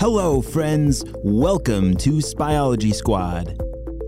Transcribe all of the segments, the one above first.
Hello, friends. Welcome to Spyology Squad.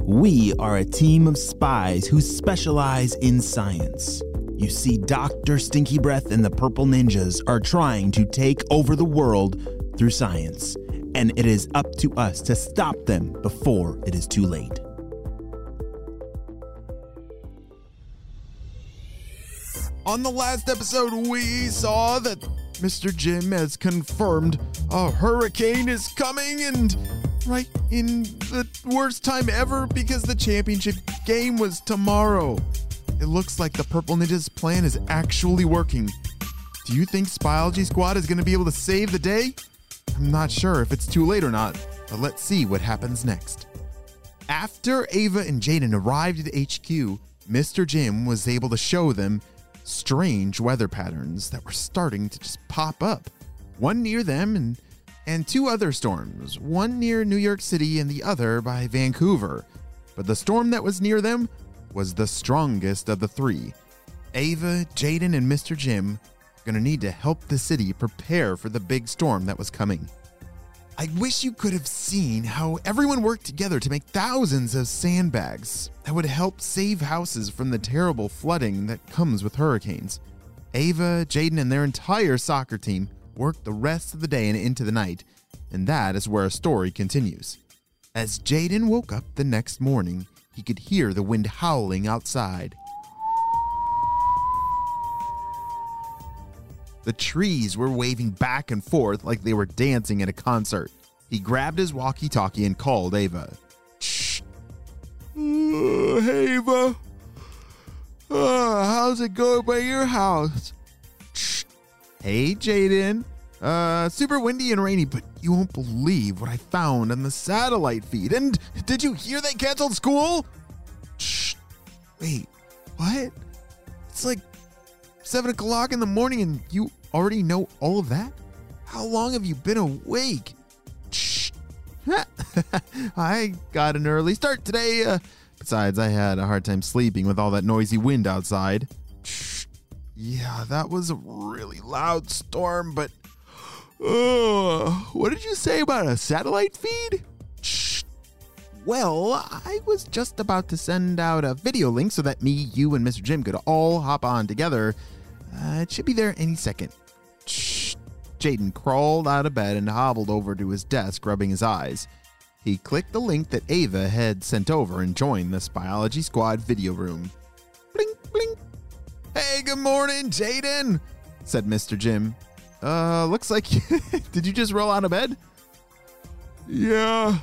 We are a team of spies who specialize in science. You see, Dr. Stinky Breath and the Purple Ninjas are trying to take over the world through science, and it is up to us to stop them before it is too late. On the last episode, we saw that Mr. Jim has confirmed a hurricane is coming and right in the worst time ever because the championship game was tomorrow. It looks like the Purple Ninja's plan is actually working. Do you think Spyology Squad is going to be able to save the day? I'm not sure if it's too late or not, but let's see what happens next. After Ava and Jaden arrived at HQ, Mr. Jim was able to show them strange weather patterns that were starting to just pop up. One near them and and two other storms, one near New York City and the other by Vancouver. But the storm that was near them was the strongest of the three. Ava, Jaden, and Mr. Jim are gonna need to help the city prepare for the big storm that was coming. I wish you could have seen how everyone worked together to make thousands of sandbags that would help save houses from the terrible flooding that comes with hurricanes. Ava, Jaden, and their entire soccer team worked the rest of the day and into the night, and that is where our story continues. As Jaden woke up the next morning, he could hear the wind howling outside. The trees were waving back and forth like they were dancing at a concert. He grabbed his walkie talkie and called Ava. Shh. Uh, hey, Ava. Uh, how's it going by your house? Shh. Hey, Jaden. Uh, super windy and rainy, but you won't believe what I found on the satellite feed. And did you hear they canceled school? Shh. Wait, what? It's like seven o'clock in the morning and you already know all of that? How long have you been awake? Shh. I got an early start today. Uh, besides, I had a hard time sleeping with all that noisy wind outside. Shh. Yeah, that was a really loud storm, but. Uh, what did you say about a satellite feed? Shh. Well, I was just about to send out a video link so that me, you, and Mr. Jim could all hop on together. Uh, it should be there any second. Shh. Jaden crawled out of bed and hobbled over to his desk, rubbing his eyes. He clicked the link that Ava had sent over and joined the Spyology Squad video room. Blink, blink. Hey, good morning, Jaden, said Mr. Jim. Uh, looks like. did you just roll out of bed? Yeah.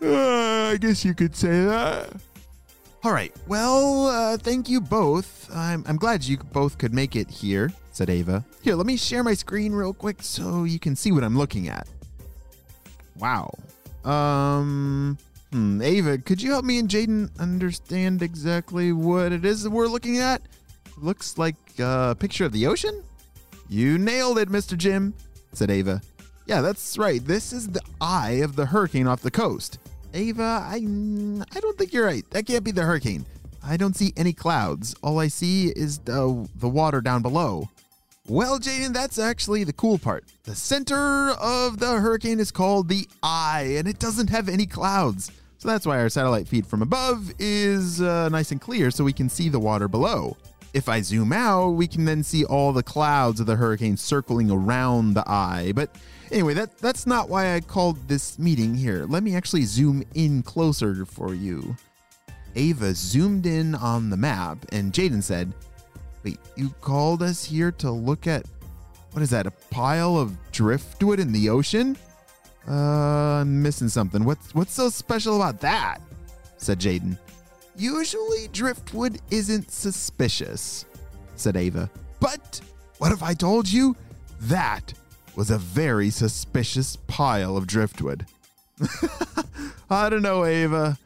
Uh, I guess you could say that. All right. Well, uh, thank you both. I'm, I'm glad you both could make it here, said Ava. Here, let me share my screen real quick so you can see what I'm looking at. Wow. Um, hmm, Ava, could you help me and Jaden understand exactly what it is that we're looking at? Looks like a picture of the ocean? You nailed it, Mr. Jim, said Ava. Yeah, that's right. This is the eye of the hurricane off the coast. Ava, I, I don't think you're right. That can't be the hurricane. I don't see any clouds. All I see is the, the water down below. Well, Jaden, that's actually the cool part. The center of the hurricane is called the eye, and it doesn't have any clouds. So that's why our satellite feed from above is uh, nice and clear so we can see the water below. If I zoom out, we can then see all the clouds of the hurricane circling around the eye. But anyway, that that's not why I called this meeting here. Let me actually zoom in closer for you. Ava zoomed in on the map, and Jaden said, Wait, you called us here to look at what is that, a pile of driftwood in the ocean? Uh, I'm missing something. What's what's so special about that? said Jaden. Usually driftwood isn't suspicious, said Ava. But what if I told you that was a very suspicious pile of driftwood? I don't know, Ava.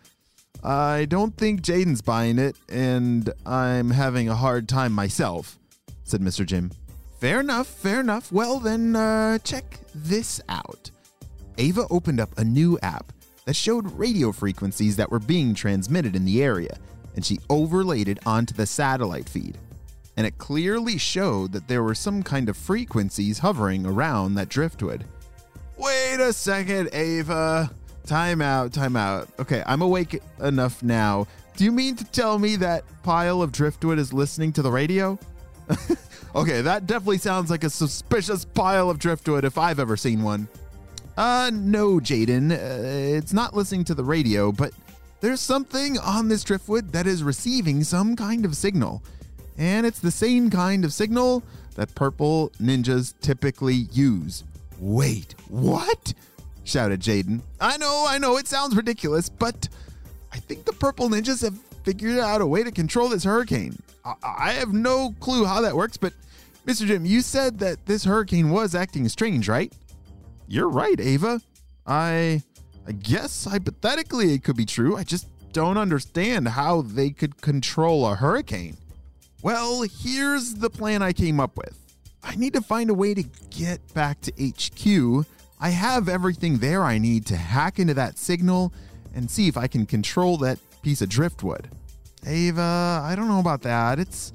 I don't think Jaden's buying it, and I'm having a hard time myself, said Mr. Jim. Fair enough, fair enough. Well, then, uh, check this out. Ava opened up a new app that showed radio frequencies that were being transmitted in the area, and she overlaid it onto the satellite feed. And it clearly showed that there were some kind of frequencies hovering around that driftwood. Wait a second, Ava. Time out, time out. Okay, I'm awake enough now. Do you mean to tell me that pile of driftwood is listening to the radio? okay, that definitely sounds like a suspicious pile of driftwood if I've ever seen one. Uh, no, Jaden. Uh, it's not listening to the radio, but there's something on this driftwood that is receiving some kind of signal. And it's the same kind of signal that purple ninjas typically use. Wait, what? shouted Jaden. I know, I know, it sounds ridiculous, but I think the purple ninjas have figured out a way to control this hurricane. I, I have no clue how that works, but Mr. Jim, you said that this hurricane was acting strange, right? You're right, Ava. I I guess hypothetically it could be true. I just don't understand how they could control a hurricane. Well, here's the plan I came up with. I need to find a way to get back to HQ I have everything there I need to hack into that signal and see if I can control that piece of driftwood. Ava, I don't know about that. It's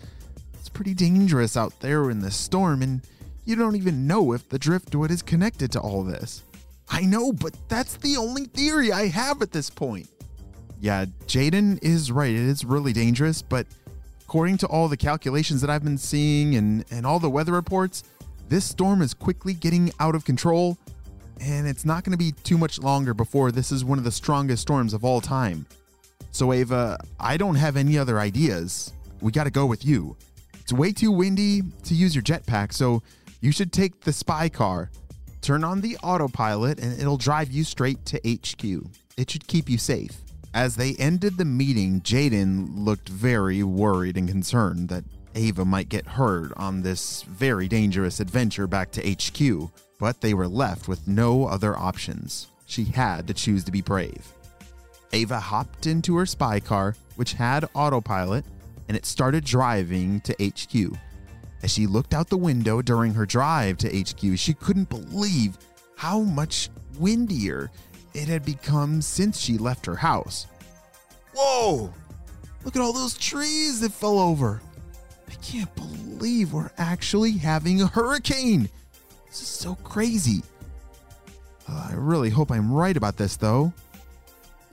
it's pretty dangerous out there in the storm and you don't even know if the driftwood is connected to all this. I know, but that's the only theory I have at this point. Yeah, Jaden is right. It is really dangerous, but according to all the calculations that I've been seeing and, and all the weather reports, this storm is quickly getting out of control and it's not going to be too much longer before this is one of the strongest storms of all time. So, Ava, I don't have any other ideas. We got to go with you. It's way too windy to use your jetpack, so you should take the spy car, turn on the autopilot, and it'll drive you straight to HQ. It should keep you safe. As they ended the meeting, Jaden looked very worried and concerned that Ava might get hurt on this very dangerous adventure back to HQ but they were left with no other options. She had to choose to be brave. Ava hopped into her spy car, which had autopilot, and it started driving to HQ. As she looked out the window during her drive to HQ, she couldn't believe how much windier it had become since she left her house. Whoa! Look at all those trees that fell over. I can't believe we're actually having a hurricane. This is so crazy. Uh, I really hope I'm right about this, though.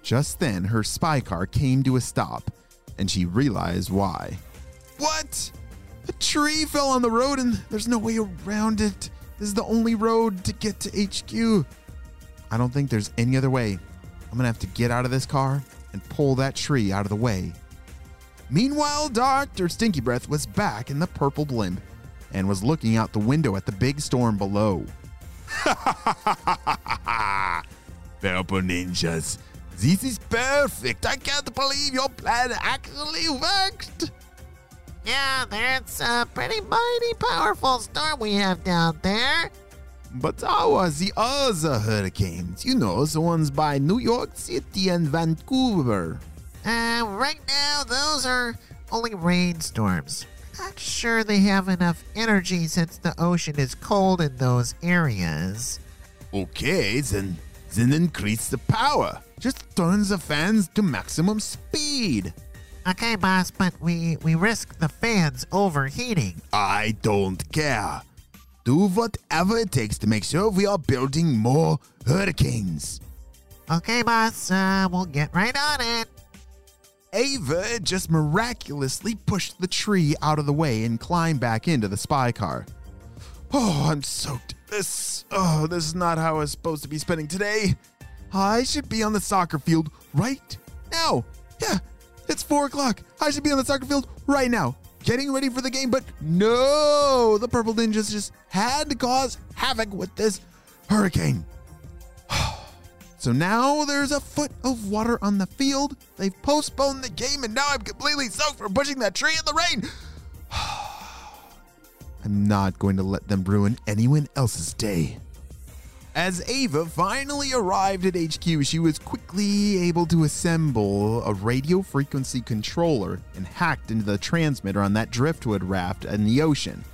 Just then, her spy car came to a stop, and she realized why. What? A tree fell on the road, and there's no way around it. This is the only road to get to HQ. I don't think there's any other way. I'm gonna have to get out of this car and pull that tree out of the way. Meanwhile, Dr. Stinky Breath was back in the purple blimp and was looking out the window at the big storm below. Purple ninjas, this is perfect. I can't believe your plan actually worked. Yeah, that's a pretty mighty powerful storm we have down there. But how are the other hurricanes? You know, the ones by New York City and Vancouver. Uh, right now, those are only rainstorms not sure they have enough energy since the ocean is cold in those areas. Okay, then then increase the power. Just turn the fans to maximum speed. Okay, boss, but we we risk the fans overheating. I don't care. Do whatever it takes to make sure we are building more hurricanes. Okay, boss, uh, we'll get right on it. Ava just miraculously pushed the tree out of the way and climbed back into the spy car. Oh, I'm soaked. This, oh, this is not how I was supposed to be spending today. I should be on the soccer field right now. Yeah, it's four o'clock. I should be on the soccer field right now, getting ready for the game. But no, the Purple Ninjas just had to cause havoc with this hurricane. So now there's a foot of water on the field. They've postponed the game, and now I'm completely soaked from pushing that tree in the rain. I'm not going to let them ruin anyone else's day. As Ava finally arrived at HQ, she was quickly able to assemble a radio frequency controller and hacked into the transmitter on that driftwood raft in the ocean.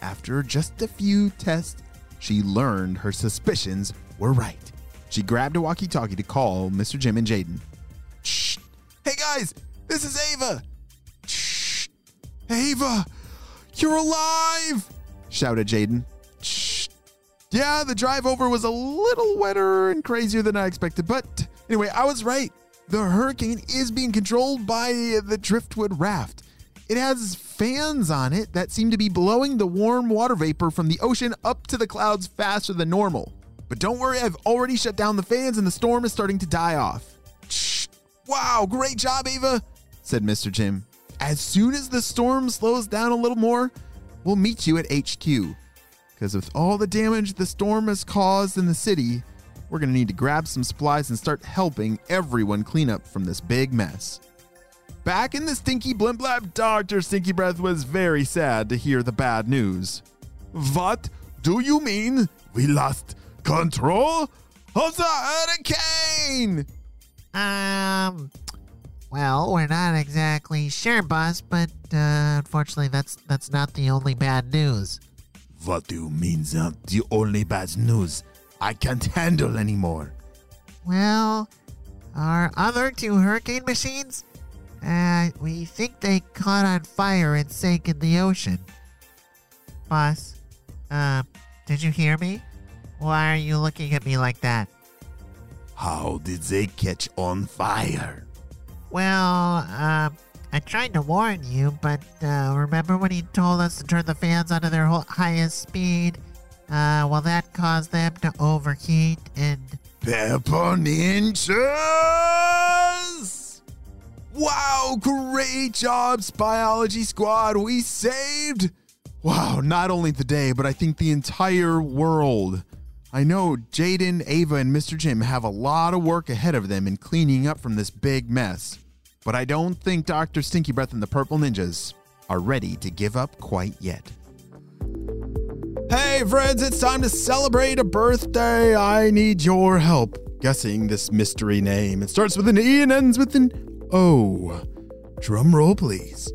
After just a few tests, she learned her suspicions were right. She grabbed a walkie talkie to call Mr. Jim and Jaden. Shh! Hey guys, this is Ava! Shh! Ava! You're alive! shouted Jaden. Yeah, the drive over was a little wetter and crazier than I expected, but anyway, I was right. The hurricane is being controlled by the driftwood raft. It has fans on it that seem to be blowing the warm water vapor from the ocean up to the clouds faster than normal. But don't worry, I've already shut down the fans and the storm is starting to die off. Shh. Wow, great job, Ava, said Mr. Jim. As soon as the storm slows down a little more, we'll meet you at HQ. Because with all the damage the storm has caused in the city, we're going to need to grab some supplies and start helping everyone clean up from this big mess. Back in the Stinky Blimp Lab, Dr. Stinky Breath was very sad to hear the bad news. What do you mean we lost control of the hurricane? Um, well, we're not exactly sure, boss, but uh, unfortunately, that's that's not the only bad news. What do you mean that the only bad news? I can't handle anymore. Well, our other two hurricane machines, uh, we think they caught on fire and sank in the ocean. Boss, uh, did you hear me? Why are you looking at me like that? How did they catch on fire? Well, uh, I tried to warn you, but uh, remember when he told us to turn the fans onto their ho- highest speed? Uh, well, that caused them to overheat and. Purple Ninjas! Wow, great job, Spyology Squad. We saved, wow, not only the day, but I think the entire world. I know Jaden, Ava, and Mr. Jim have a lot of work ahead of them in cleaning up from this big mess. But I don't think Dr. Stinky Breath and the Purple Ninjas are ready to give up quite yet. Hey, friends, it's time to celebrate a birthday. I need your help guessing this mystery name. It starts with an E and ends with an O. Drum roll, please.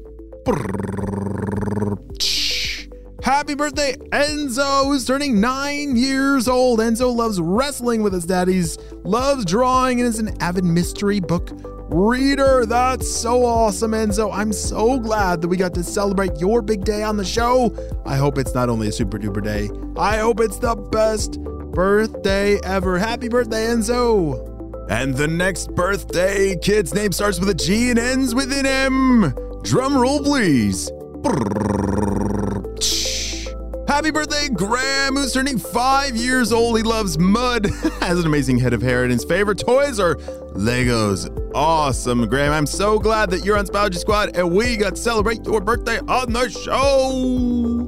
Happy birthday, Enzo, who's turning nine years old. Enzo loves wrestling with his daddies, loves drawing, and is an avid mystery book reader. That's so awesome, Enzo. I'm so glad that we got to celebrate your big day on the show. I hope it's not only a super duper day, I hope it's the best birthday ever. Happy birthday, Enzo. And the next birthday kid's name starts with a G and ends with an M. Drum roll, please. Happy birthday, Graham, who's turning five years old. He loves mud, has an amazing head of hair, and his favorite toys are Legos. Awesome, Graham. I'm so glad that you're on Spyology Squad and we got to celebrate your birthday on the show.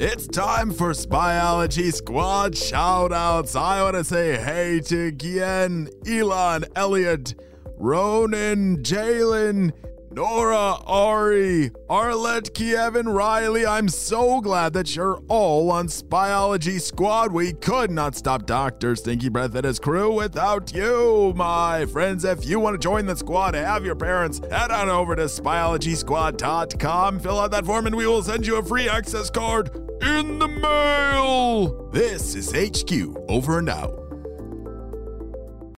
It's time for Spyology Squad shoutouts. I want to say hey to Gien, Elon, Elliot, Ronan, Jalen, Nora, Ari, Arlette, Kevin, Riley. I'm so glad that you're all on Spyology Squad. We could not stop Dr. Stinky Breath and his crew without you, my friends. If you want to join the squad, have your parents head on over to spyologysquad.com, fill out that form, and we will send you a free access card in the mail. This is HQ, over and out.